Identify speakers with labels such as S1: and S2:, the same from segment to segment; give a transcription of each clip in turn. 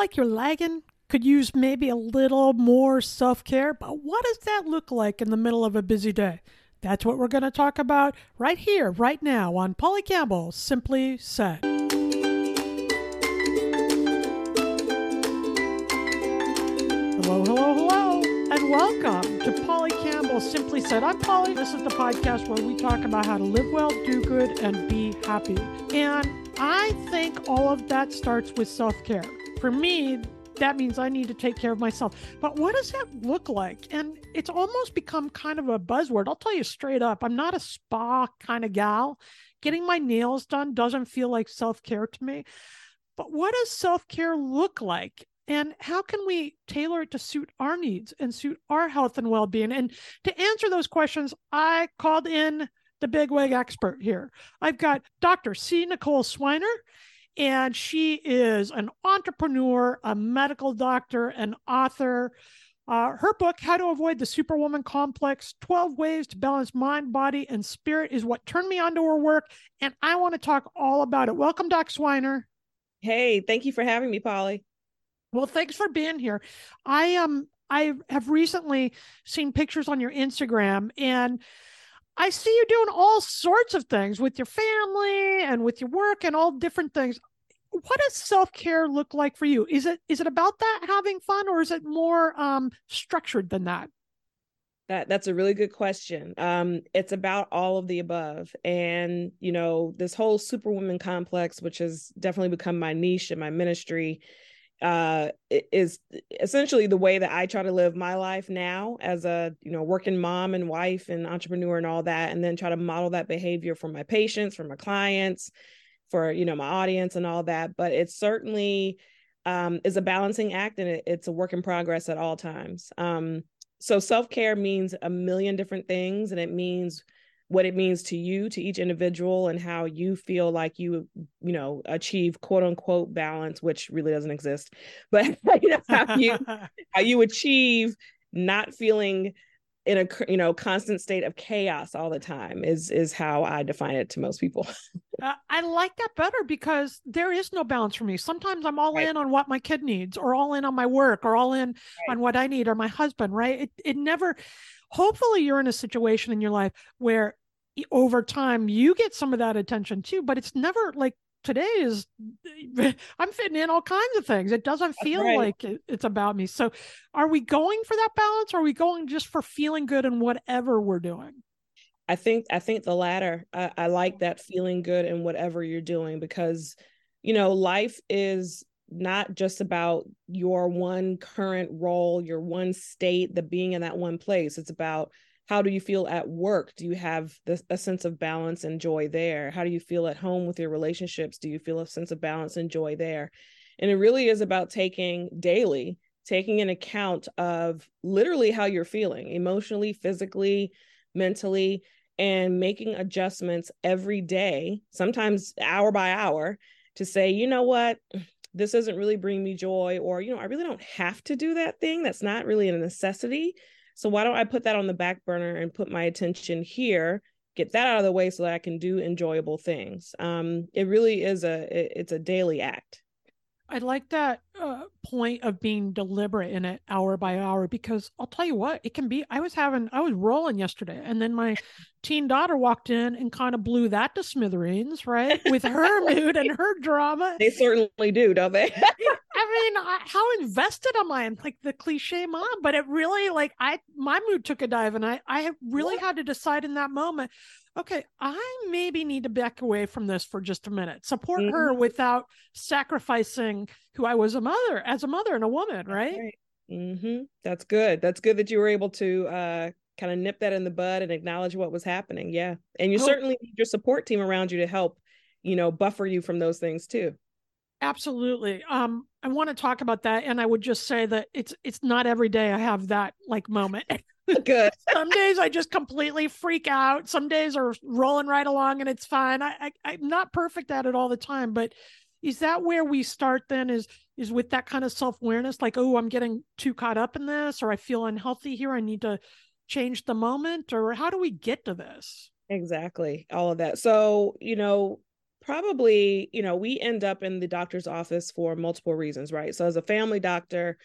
S1: like you're lagging? Could use maybe a little more self care, but what does that look like in the middle of a busy day? That's what we're going to talk about right here, right now on Polly Campbell Simply Said. Hello, hello, hello, and welcome to Polly Campbell Simply Said. I'm Polly. This is the podcast where we talk about how to live well, do good, and be happy. And I think all of that starts with self care. For me, that means I need to take care of myself. But what does that look like? And it's almost become kind of a buzzword. I'll tell you straight up, I'm not a spa kind of gal. Getting my nails done doesn't feel like self care to me. But what does self care look like? and how can we tailor it to suit our needs and suit our health and well-being and to answer those questions i called in the big wig expert here i've got dr c nicole swiner and she is an entrepreneur a medical doctor an author. Uh, her book how to avoid the superwoman complex 12 ways to balance mind body and spirit is what turned me on to her work and i want to talk all about it. Welcome doc swiner.
S2: Hey thank you for having me polly.
S1: Well, thanks for being here. I um I have recently seen pictures on your Instagram and I see you doing all sorts of things with your family and with your work and all different things. What does self-care look like for you? Is it is it about that having fun or is it more um structured than that?
S2: That that's a really good question. Um, it's about all of the above, and you know this whole superwoman complex, which has definitely become my niche in my ministry uh is essentially the way that I try to live my life now as a you know working mom and wife and entrepreneur and all that and then try to model that behavior for my patients for my clients for you know my audience and all that. But it certainly um is a balancing act and it, it's a work in progress at all times. Um so self-care means a million different things and it means what it means to you to each individual and how you feel like you you know achieve quote unquote balance which really doesn't exist but you know how you how you achieve not feeling in a you know constant state of chaos all the time is is how i define it to most people
S1: uh, i like that better because there is no balance for me sometimes i'm all right. in on what my kid needs or all in on my work or all in right. on what i need or my husband right it, it never hopefully you're in a situation in your life where over time you get some of that attention too but it's never like today is i'm fitting in all kinds of things. It doesn't feel right. like it's about me. So are we going for that balance or are we going just for feeling good in whatever we're doing?
S2: I think i think the latter. I, I like that feeling good in whatever you're doing because you know life is not just about your one current role your one state the being in that one place. It's about how do you feel at work? Do you have this, a sense of balance and joy there? How do you feel at home with your relationships? Do you feel a sense of balance and joy there? And it really is about taking daily taking an account of literally how you're feeling emotionally physically mentally and making adjustments every day sometimes hour by hour to say you know what? This doesn't really bring me joy or you know i really don't have to do that thing. That's not really a necessity so why don't I put that on the back burner and put my attention here, get that out of the way so that I can do enjoyable things. Um, it really is a it, it's a daily act.
S1: I like that uh, point of being deliberate in it hour by hour because I'll tell you what, it can be. I was having, I was rolling yesterday, and then my teen daughter walked in and kind of blew that to smithereens, right? With her mood and her drama.
S2: They certainly do, don't they?
S1: I mean, I, how invested am I in like the cliche mom? But it really, like, I, my mood took a dive, and I, I really what? had to decide in that moment okay, I maybe need to back away from this for just a minute, support mm-hmm. her without sacrificing who I was a mother, as a mother and a woman, right? right.
S2: Mm-hmm. That's good. That's good that you were able to uh, kind of nip that in the bud and acknowledge what was happening. Yeah. And you oh. certainly need your support team around you to help, you know, buffer you from those things too.
S1: Absolutely. Um, I want to talk about that. And I would just say that it's it's not every day I have that like moment.
S2: Good.
S1: Some days I just completely freak out. Some days are rolling right along and it's fine. I, I I'm not perfect at it all the time, but is that where we start then is is with that kind of self-awareness like oh i'm getting too caught up in this or i feel unhealthy here i need to change the moment or how do we get to this
S2: exactly all of that so you know probably, you know, we end up in the doctor's office for multiple reasons, right? So as a family doctor,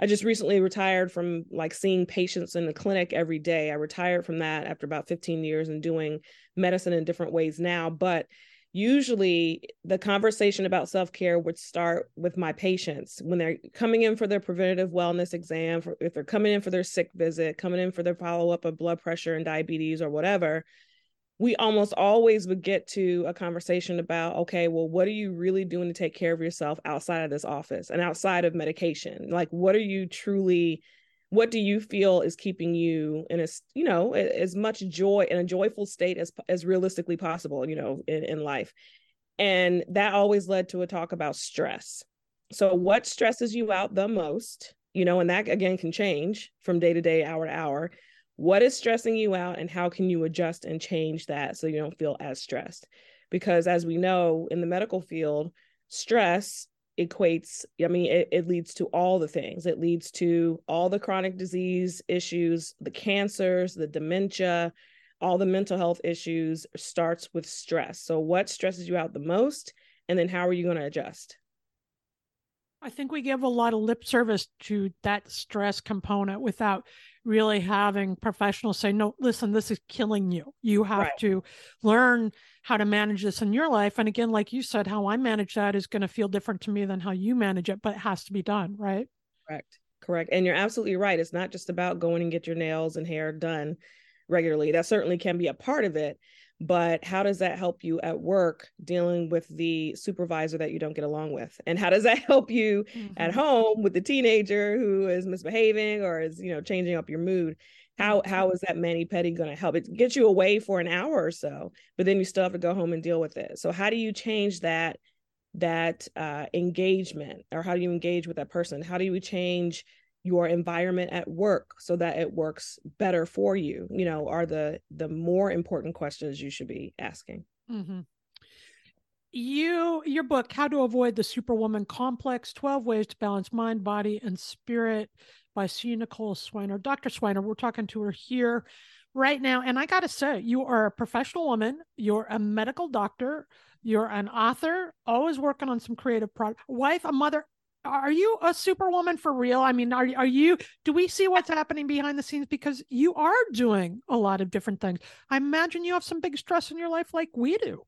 S2: I just recently retired from like seeing patients in the clinic every day. I retired from that after about 15 years and doing medicine in different ways now, but usually the conversation about self-care would start with my patients when they're coming in for their preventative wellness exam for, if they're coming in for their sick visit coming in for their follow-up of blood pressure and diabetes or whatever we almost always would get to a conversation about okay well what are you really doing to take care of yourself outside of this office and outside of medication? Like what are you truly what do you feel is keeping you in a you know as much joy in a joyful state as as realistically possible you know in, in life? And that always led to a talk about stress. So what stresses you out the most you know and that again can change from day to day hour to hour what is stressing you out and how can you adjust and change that so you don't feel as stressed? Because as we know in the medical field stress equates i mean it, it leads to all the things. It leads to all the chronic disease issues the cancers the dementia all the mental health issues starts with stress. So what stresses you out the most? And then how are you going to adjust
S1: i think we give a lot of lip service to that stress component without really having professionals say no listen this is killing you you have right. to learn how to manage this in your life. And again, like you said, how I manage that is going to feel different to me than how you manage it, but it has to be done, right?
S2: Correct. Correct. And you're absolutely right. It's not just about going and get your nails and hair done regularly. That certainly can be a part of it. But how does that help you at work dealing with the supervisor that you don't get along with? And how does that help you mm-hmm. at home with the teenager who is misbehaving or is, you know, changing up your mood? how mm-hmm. how is that mani pedi going to help it gets you away for an hour or so but then you still have to go home and deal with it so how do you change that that uh, engagement or how do you engage with that person how do you change your environment at work so that it works better for you you know are the the more important questions you should be asking
S1: mm-hmm. you your book how to avoid the superwoman complex 12 ways to balance mind body and spirit by C. Nicole Swiner. Dr. Swiner, we're talking to her here right now. And I got to say, you are a professional woman, you're a medical doctor, you're an author, always working on some creative product, wife, a mother. Are you a superwoman for real? I mean, are, are you, do we see what's happening behind the scenes? Because you are doing a lot of different things. I imagine you have some big stress in your life like we do.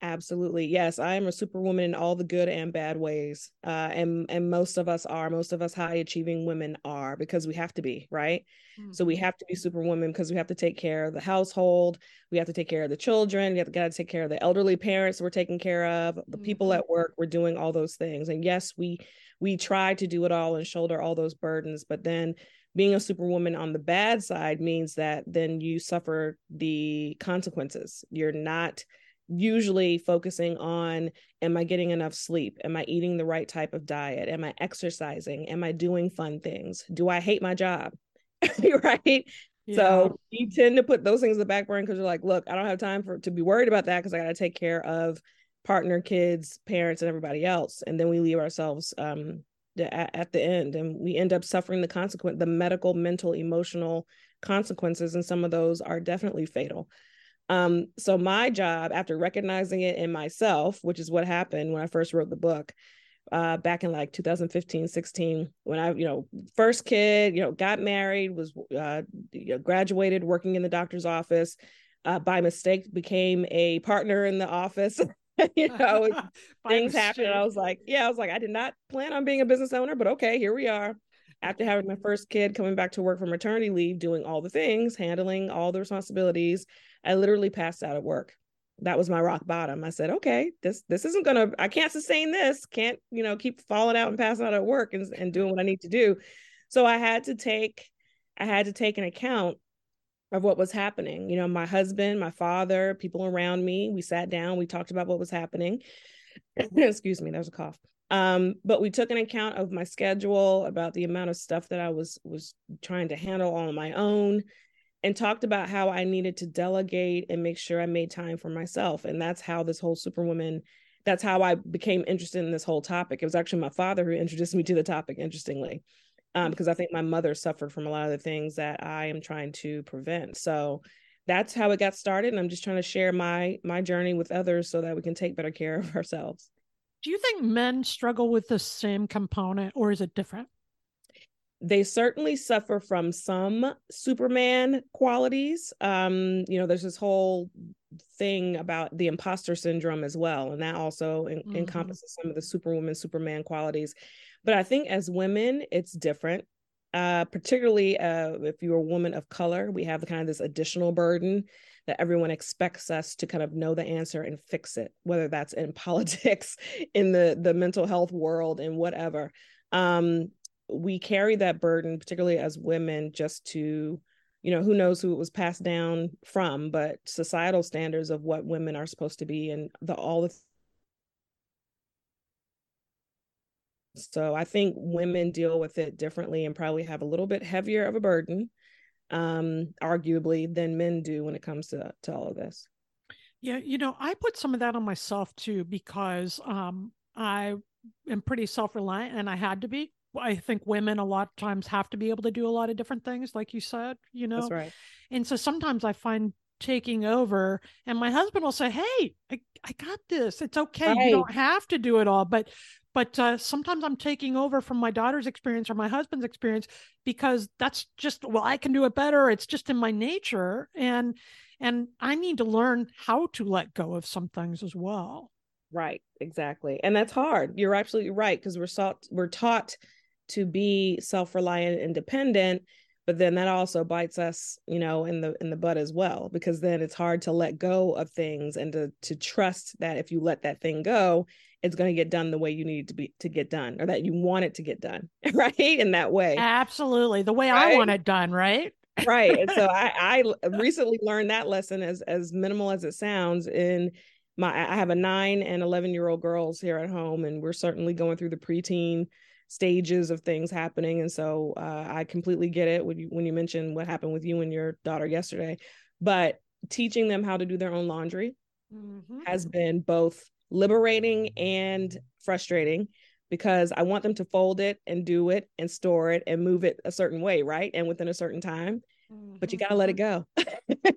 S2: Absolutely. Yes, I am a superwoman in all the good and bad ways. Uh, and and most of us are, most of us high achieving women are because we have to be, right? Mm-hmm. So we have to be superwoman because we have to take care of the household, we have to take care of the children, we have to gotta take care of the elderly parents we're taking care of, the mm-hmm. people at work, we're doing all those things. And yes, we we try to do it all and shoulder all those burdens, but then being a superwoman on the bad side means that then you suffer the consequences. You're not usually focusing on am I getting enough sleep? Am I eating the right type of diet? Am I exercising? Am I doing fun things? Do I hate my job? right. Yeah. So you tend to put those things in the back burner because you're like, look, I don't have time for to be worried about that because I got to take care of partner, kids, parents, and everybody else. And then we leave ourselves um, at, at the end and we end up suffering the consequent, the medical, mental, emotional consequences. And some of those are definitely fatal. Um, so my job, after recognizing it in myself, which is what happened when I first wrote the book, uh, back in like 2015, 16, when I, you know, first kid, you know, got married, was uh, graduated, working in the doctor's office, uh, by mistake became a partner in the office. you know, things happened. I was like, yeah, I was like, I did not plan on being a business owner, but okay, here we are. After having my first kid, coming back to work from maternity leave, doing all the things, handling all the responsibilities, I literally passed out at work. That was my rock bottom. I said, okay, this this isn't gonna, I can't sustain this. Can't, you know, keep falling out and passing out at work and, and doing what I need to do. So I had to take, I had to take an account of what was happening. You know, my husband, my father, people around me, we sat down, we talked about what was happening. Excuse me, there's a cough. Um, but we took an account of my schedule, about the amount of stuff that I was was trying to handle on my own, and talked about how I needed to delegate and make sure I made time for myself. And that's how this whole superwoman, that's how I became interested in this whole topic. It was actually my father who introduced me to the topic, interestingly, um, because I think my mother suffered from a lot of the things that I am trying to prevent. So that's how it got started and i'm just trying to share my my journey with others so that we can take better care of ourselves.
S1: Do you think men struggle with the same component or is it different?
S2: They certainly suffer from some superman qualities. Um you know there's this whole thing about the imposter syndrome as well and that also en- mm-hmm. encompasses some of the superwoman superman qualities but i think as women it's different uh, particularly uh, if you're a woman of color, we have kind of this additional burden that everyone expects us to kind of know the answer and fix it, whether that's in politics, in the the mental health world, and whatever. Um, we carry that burden, particularly as women, just to, you know, who knows who it was passed down from, but societal standards of what women are supposed to be and the all the So I think women deal with it differently and probably have a little bit heavier of a burden, um, arguably, than men do when it comes to, to all of this.
S1: Yeah, you know, I put some of that on myself too because um, I am pretty self reliant and I had to be. I think women a lot of times have to be able to do a lot of different things, like you said, you know.
S2: That's right.
S1: And so sometimes I find taking over and my husband will say hey i, I got this it's okay right. you don't have to do it all but but uh, sometimes i'm taking over from my daughter's experience or my husband's experience because that's just well i can do it better. It's just in my nature and and i need to learn how to let go of some things as well.
S2: Right exactly and that's hard. You're absolutely right because we're taught we're taught to be self-reliant and independent but then that also bites us you know in the in the butt as well because then it's hard to let go of things and to to trust that if you let that thing go it's going to get done the way you need to be to get done or that you want it to get done right in that way
S1: absolutely the way right? i want it done right
S2: right and so i i recently learned that lesson as as minimal as it sounds in my i have a 9 and 11 year old girls here at home and we're certainly going through the preteen stages of things happening and so uh, i completely get it when you when you mentioned what happened with you and your daughter yesterday but teaching them how to do their own laundry mm-hmm. has been both liberating and frustrating because I want them to fold it and do it and store it and move it a certain way, right? And within a certain time. Mm-hmm. But you mm-hmm. got to let it go. you know,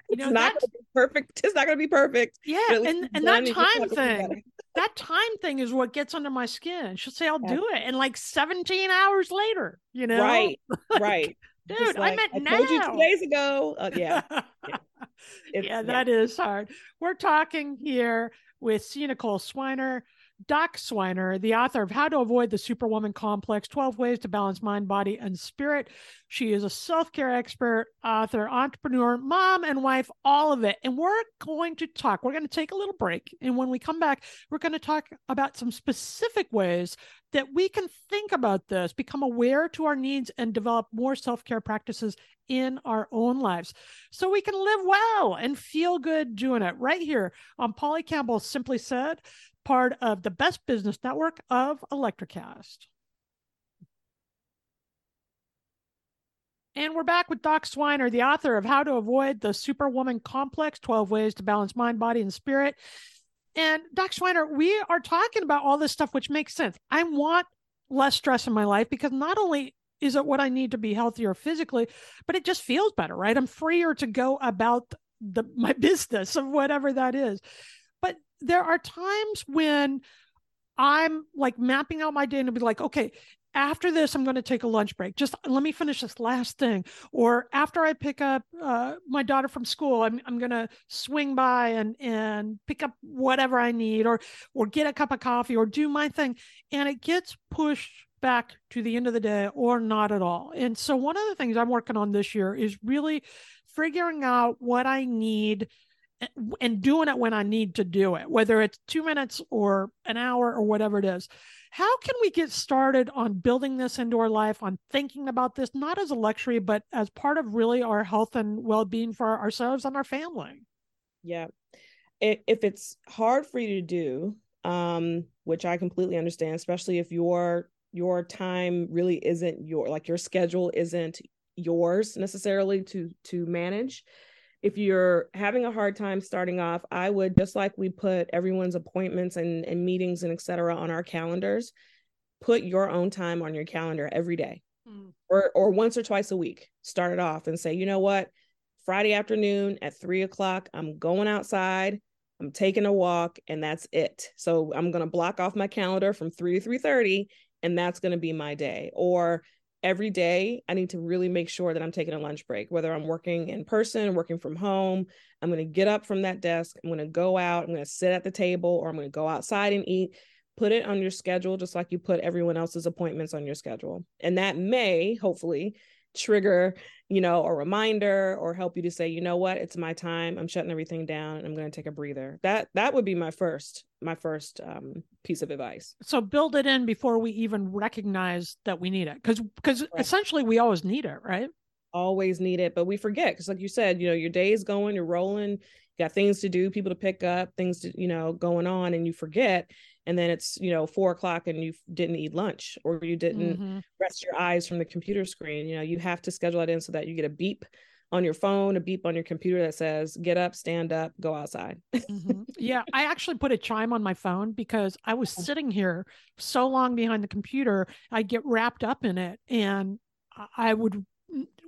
S2: it's not perfect. It's not going to be perfect.
S1: Yeah, and and that time thing, that time thing is what gets under my skin. She'll say, "I'll yeah. do it," and like 17 hours later, you know,
S2: right, like, right.
S1: Dude, like, I meant
S2: I
S1: now.
S2: told you two days ago. Uh, yeah,
S1: yeah, yeah that yeah. is hard. We're talking here with C. Nicole Swiner, Doc Swiner, the author of How to Avoid the Superwoman Complex 12 Ways to Balance Mind, Body, and Spirit. She is a self care expert, author, entrepreneur, mom, and wife, all of it. And we're going to talk, we're going to take a little break. And when we come back, we're going to talk about some specific ways that we can think about this, become aware to our needs, and develop more self care practices in our own lives so we can live well and feel good doing it right here on Polly Campbell Simply Said part of the best business network of Electricast. And we're back with Doc Swiner, the author of How to Avoid the Superwoman Complex 12 Ways to Balance Mind, Body, and Spirit. And Doc Swiner, we are talking about all this stuff, which makes sense. I want less stress in my life because not only is it what I need to be healthier physically, but it just feels better, right? I'm freer to go about the my business of whatever that is there are times when I'm like mapping out my day and I'll be like, okay, after this, I'm going to take a lunch break. Just let me finish this last thing. Or after I pick up uh, my daughter from school, I'm, I'm going to swing by and, and pick up whatever I need or, or get a cup of coffee or do my thing. And it gets pushed back to the end of the day or not at all. And so one of the things I'm working on this year is really figuring out what I need and doing it when I need to do it, whether it's two minutes or an hour or whatever it is. How can we get started on building this into our life, on thinking about this, not as a luxury, but as part of really our health and well being for ourselves and our family?
S2: Yeah. If it's hard for you to do, um, which I completely understand, especially if your your time really isn't your like your schedule isn't yours necessarily to to manage if you're having a hard time starting off, I would just like we put everyone's appointments and, and meetings and etc. on our calendars, put your own time on your calendar every day mm. or or once or twice a week. Start it off and say, you know what? Friday afternoon at three o'clock, I'm going outside, I'm taking a walk, and that's it. So I'm gonna block off my calendar from three to three thirty, and that's gonna be my day. Or every day I need to really make sure that I'm taking a lunch break, whether I'm working in person, working from home. I'm going to get up from that desk. I'm going to go out. I'm going to sit at the table or I'm going to go outside and eat. Put it on your schedule, just like you put everyone else's appointments on your schedule. And that may hopefully trigger you know a reminder or help you to say you know what? It's my time. I'm shutting everything down and i'm going to take a breather. That that would be my first my first um, piece of advice.
S1: So build it in before we even recognize that we need it because because right. essentially we always need it right?
S2: Always need it but we forget because like you said you know your day is going you're rolling you got things to do people to pick up things to you know going on and you forget and then it's you know four o'clock and you didn't eat lunch or you didn't mm-hmm. rest your eyes from the computer screen you know you have to schedule it in so that you get a beep on your phone a beep on your computer that says get up stand up go outside
S1: mm-hmm. yeah i actually put a chime on my phone because i was sitting here so long behind the computer i'd get wrapped up in it and i would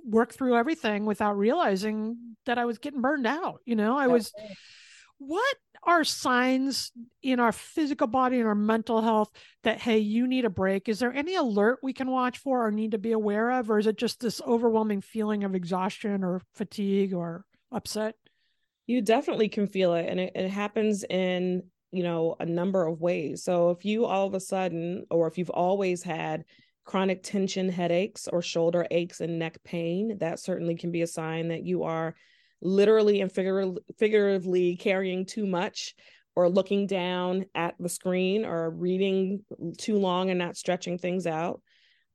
S1: work through everything without realizing that i was getting burned out you know i was what are signs in our physical body and our mental health that hey you need a break? Is there any alert we can watch for or need to be aware of or is it just this overwhelming feeling of exhaustion or fatigue or upset?
S2: You definitely can feel it and it, it happens in you know a number of ways. So if you all of a sudden or if you've always had chronic tension headaches or shoulder aches and neck pain that certainly can be a sign that you are literally and figuratively, figuratively carrying too much or looking down at the screen or reading too long and not stretching things out.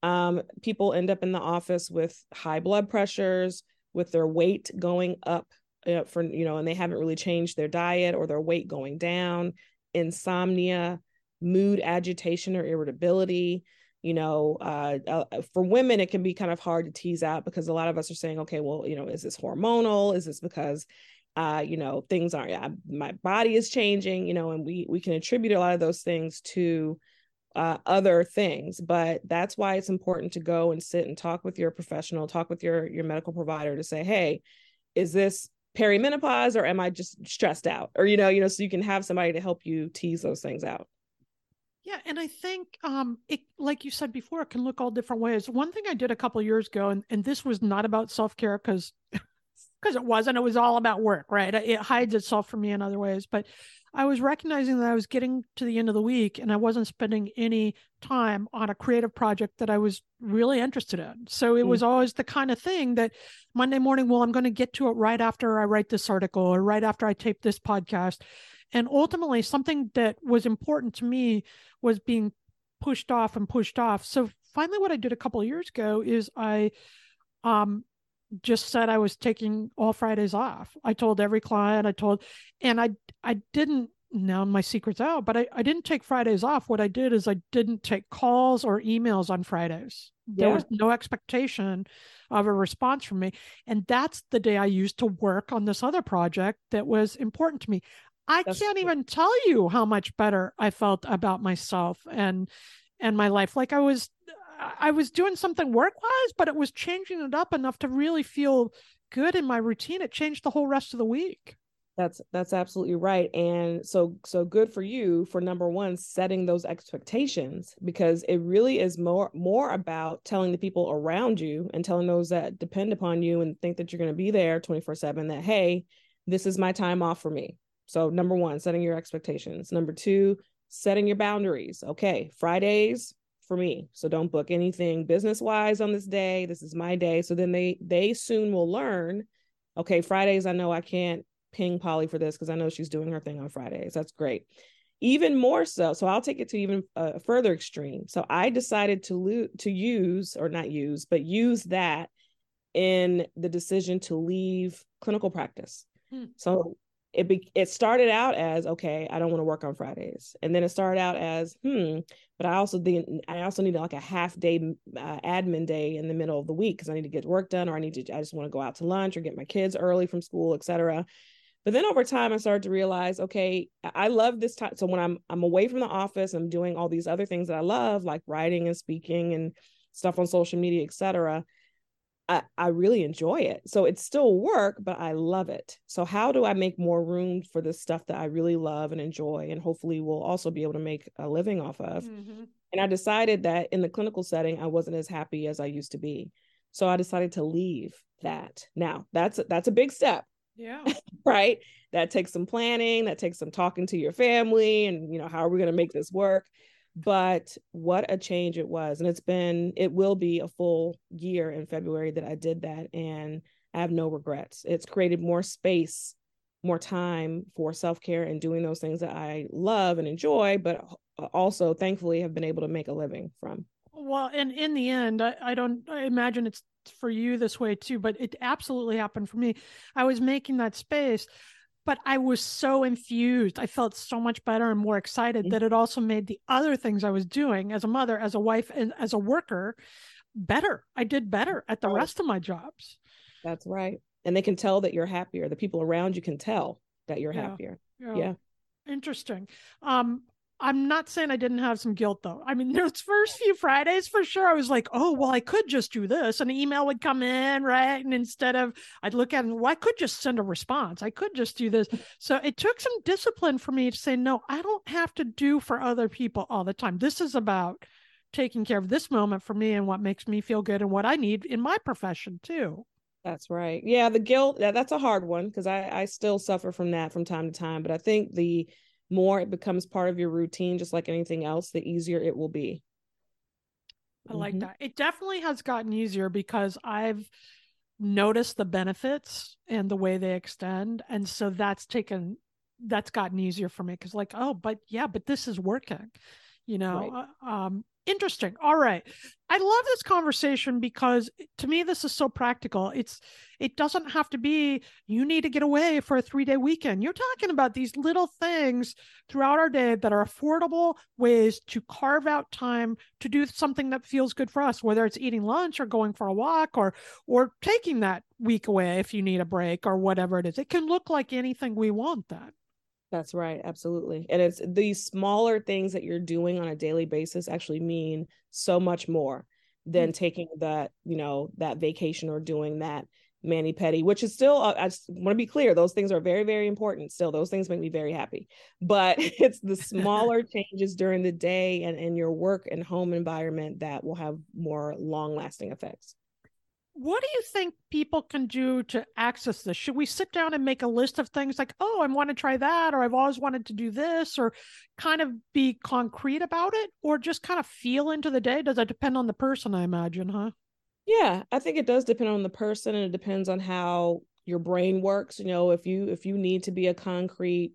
S2: Um, people end up in the office with high blood pressures, with their weight going up uh, for, you know, and they haven't really changed their diet or their weight going down, insomnia, mood agitation or irritability you know uh, uh, for women it can be kind of hard to tease out because a lot of us are saying okay well you know is this hormonal? Is this because uh, you know things aren't uh, my body is changing you know and we we can attribute a lot of those things to uh, other things. But that's why it's important to go and sit and talk with your professional talk with your your medical provider to say hey is this perimenopause or am i just stressed out? Or you know you know so you can have somebody to help you tease those things out
S1: yeah, and I think um it like you said before, it can look all different ways. One thing I did a couple years ago, and, and this was not about self-care because because it wasn't, it was all about work, right? It hides itself from me in other ways. But I was recognizing that I was getting to the end of the week and I wasn't spending any time on a creative project that I was really interested in. So it mm. was always the kind of thing that Monday morning, well, I'm going to get to it right after I write this article or right after I tape this podcast. And ultimately, something that was important to me was being pushed off and pushed off. So finally, what I did a couple of years ago is I um, just said I was taking all Fridays off. I told every client, I told, and I I didn't now my secret's out, but I, I didn't take Fridays off. What I did is I didn't take calls or emails on Fridays. Yeah. There was no expectation of a response from me. And that's the day I used to work on this other project that was important to me. I That's can't true. even tell you how much better I felt about myself and and my life. Like I was I was doing something work wise, but it was changing it up enough to really feel good in my routine. It changed the whole rest of the week.
S2: That's that's absolutely right. And so so good for you for number one, setting those expectations because it really is more more about telling the people around you and telling those that depend upon you and think that you're going to be there 24/7 that hey, this is my time off for me. So, number one, setting your expectations. Number two, setting your boundaries. Okay, Fridays for me. So don't book anything business wise on this day. This is my day. So then they they soon will learn. Okay, Fridays I know I can't ping Polly for this because I know she's doing her thing on Fridays. That's great. Even more so, so I'll take it to even a further extreme. So I decided to lo- to use or not use, but use that in the decision to leave clinical practice. Hmm. So it be, it started out as okay i don't want to work on fridays. And then it started out as hmm but i also then i also need like a half day uh, admin day in the middle of the week because i need to get work done or i need to i just want to go out to lunch or get my kids early from school etc but then over time i started to realize okay i love this time so when i'm i'm away from the office i'm doing all these other things that i love like writing and speaking and stuff on social media etc I, I really enjoy it. So it's still work, but I love it. So how do I make more room for the stuff that I really love and enjoy and hopefully will also be able to make a living off of? Mm-hmm. And I decided that in the clinical setting, I wasn't as happy as I used to be. So I decided to leave that. Now, that's that's a big step.
S1: Yeah.
S2: right? That takes some planning, that takes some talking to your family and you know, how are we going to make this work? But what a change it was and it's been it will be a full year in february that i did that and i have no regrets. It's created more space more time for self-care and doing those things that i love and enjoy but uh, also thankfully have been able to make a living from.
S1: Well and in the end i, I don't i imagine it's for you this way too but it absolutely happened for me. I was making that space but I was so infused. I felt so much better and more excited mm-hmm. that it also made the other things I was doing as a mother, as a wife, and as a worker better. I did better at the rest of my jobs.
S2: That's right. And they can tell that you're happier. The people around you can tell that you're yeah. happier. Yeah. yeah.
S1: Interesting. Um, I'm not saying I didn't have some guilt though. I mean, those first few Fridays for sure, I was like, oh, well, I could just do this. An email would come in, right? And instead of, I'd look at it, well, I could just send a response. I could just do this. So it took some discipline for me to say, no, I don't have to do for other people all the time. This is about taking care of this moment for me and what makes me feel good and what I need in my profession too.
S2: That's right. Yeah, the guilt, yeah, that's a hard one because I, I still suffer from that from time to time. But I think the, more it becomes part of your routine, just like anything else, the easier it will be.
S1: I like mm-hmm. that. It definitely has gotten easier because I've noticed the benefits and the way they extend. And so that's taken, that's gotten easier for me because, like, oh, but yeah, but this is working, you know? Right. Uh, um, interesting. All right. I love this conversation because to me this is so practical. It's it doesn't have to be you need to get away for a 3-day weekend. You're talking about these little things throughout our day that are affordable ways to carve out time to do something that feels good for us, whether it's eating lunch or going for a walk or or taking that week away if you need a break or whatever it is. It can look like anything we want that.
S2: That's right. Absolutely. And it's these smaller things that you're doing on a daily basis actually mean so much more than mm-hmm. taking that, you know, that vacation or doing that mani pedi, which is still, uh, I just want to be clear, those things are very, very important. Still, those things make me very happy. But it's the smaller changes during the day and in your work and home environment that will have more long lasting effects
S1: what do you think people can do to access this? Should we sit down and make a list of things like, oh, I want to try that, or I've always wanted to do this, or kind of be concrete about it, or just kind of feel into the day? Does it depend on the person, I imagine, huh?
S2: Yeah, I think it does depend on the person and it depends on how your brain works. You know, if you if you need to be a concrete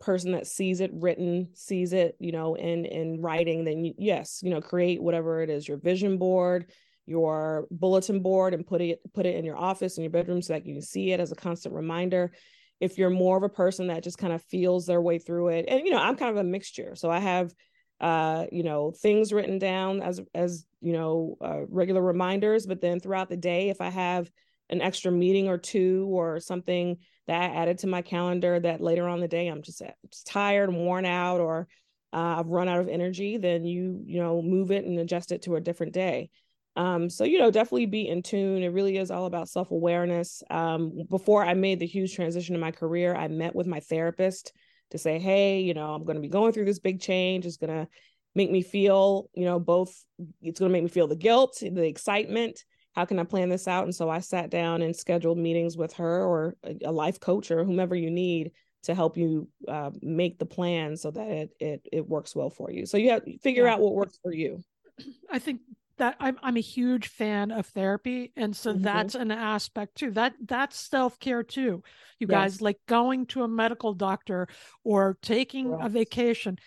S2: person that sees it written, sees it, you know, in in writing, then you, yes, you know, create whatever it is, your vision board your bulletin board and put it put it in your office in your bedroom so that you can see it as a constant reminder. If you're more of a person that just kind of feels their way through it and you know i'm kind of a mixture. So i have uh you know things written down as as you know uh, regular reminders but then throughout the day if i have an extra meeting or two or something that i added to my calendar that later on the day i'm just, just tired and worn out or uh, i've run out of energy then you you know move it and adjust it to a different day um, so you know, definitely be in tune. It really is all about self awareness. Um, before I made the huge transition in my career, I met with my therapist to say, hey, you know, I'm going to be going through this big change. It's going to make me feel, you know, both. It's going to make me feel the guilt, the excitement. How can I plan this out? And so I sat down and scheduled meetings with her or a, life coach or whomever you need to help you uh, make the plan so that it, it it works well for you. So you have to figure yeah. out what works for you.
S1: I think that I'm I'm a huge fan of therapy, and so mm-hmm. that's an aspect too. That that's self care too. You yes. guys like going to a medical doctor or taking yes. a vacation.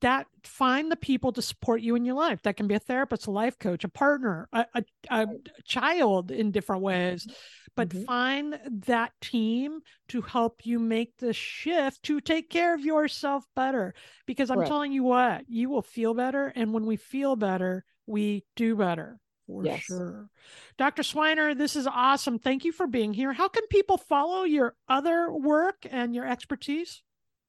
S1: That find the people to support you in your life. That can be a therapist, a life coach, a partner, a, a, a child in different ways. But mm-hmm. find that team to help you make the shift to take care of yourself better. Because I'm telling you what, you will feel better. And when we feel better, we do better for yes. sure. Dr. Swiner, this is awesome. Thank you for being here. How can people follow your other work and your expertise?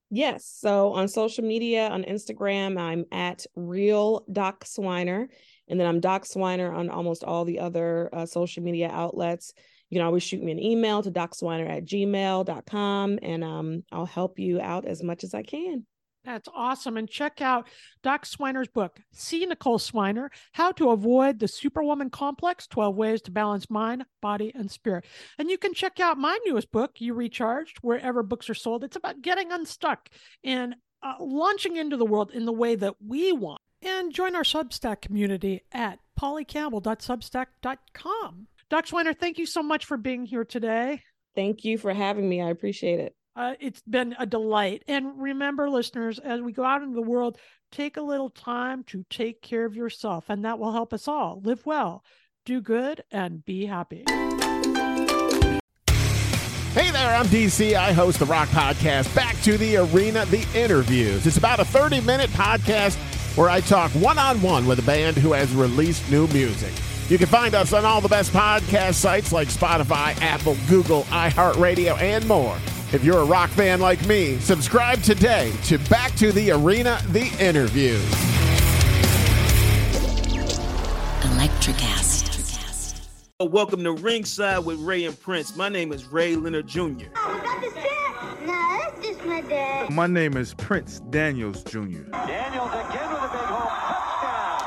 S2: Yes. So on social media, on Instagram, I'm at real Doc Swiner. And then I'm Doc Swiner on almost all the other uh, social media outlets. You can always shoot me an email to docswiner at gmail.com and um, I'll help you out as much as I can.
S1: That's awesome. And check out Doc Swiner's book, C Nicole Swiner How to Avoid the Superwoman Complex 12 Ways to Balance Mind, Body, and Spirit. And you can check out my newest book, You Recharged, wherever books are sold. It's about getting unstuck and uh, launching into the world in the way that we want. And join our Substack community at pollycampbell.substack.com. Doc Swiner, thank you so much for being here today.
S2: Thank you for having me. I appreciate it.
S1: Uh, it's been a delight. And remember, listeners, as we go out into the world, take a little time to take care of yourself, and that will help us all live well, do good, and be happy.
S3: Hey there, I'm DC. I host the Rock Podcast, Back to the Arena, The Interviews. It's about a 30 minute podcast where I talk one on one with a band who has released new music. You can find us on all the best podcast sites like Spotify, Apple, Google, iHeartRadio, and more. If you're a rock fan like me, subscribe today to Back to the Arena The Interview.
S4: Electricast.
S5: Welcome to Ringside with Ray and Prince. My name is Ray Leonard Jr.
S6: Oh, is that the set? No, that's just my dad.
S7: My name is Prince Daniels Jr.
S8: Daniels again with a big home touchdown.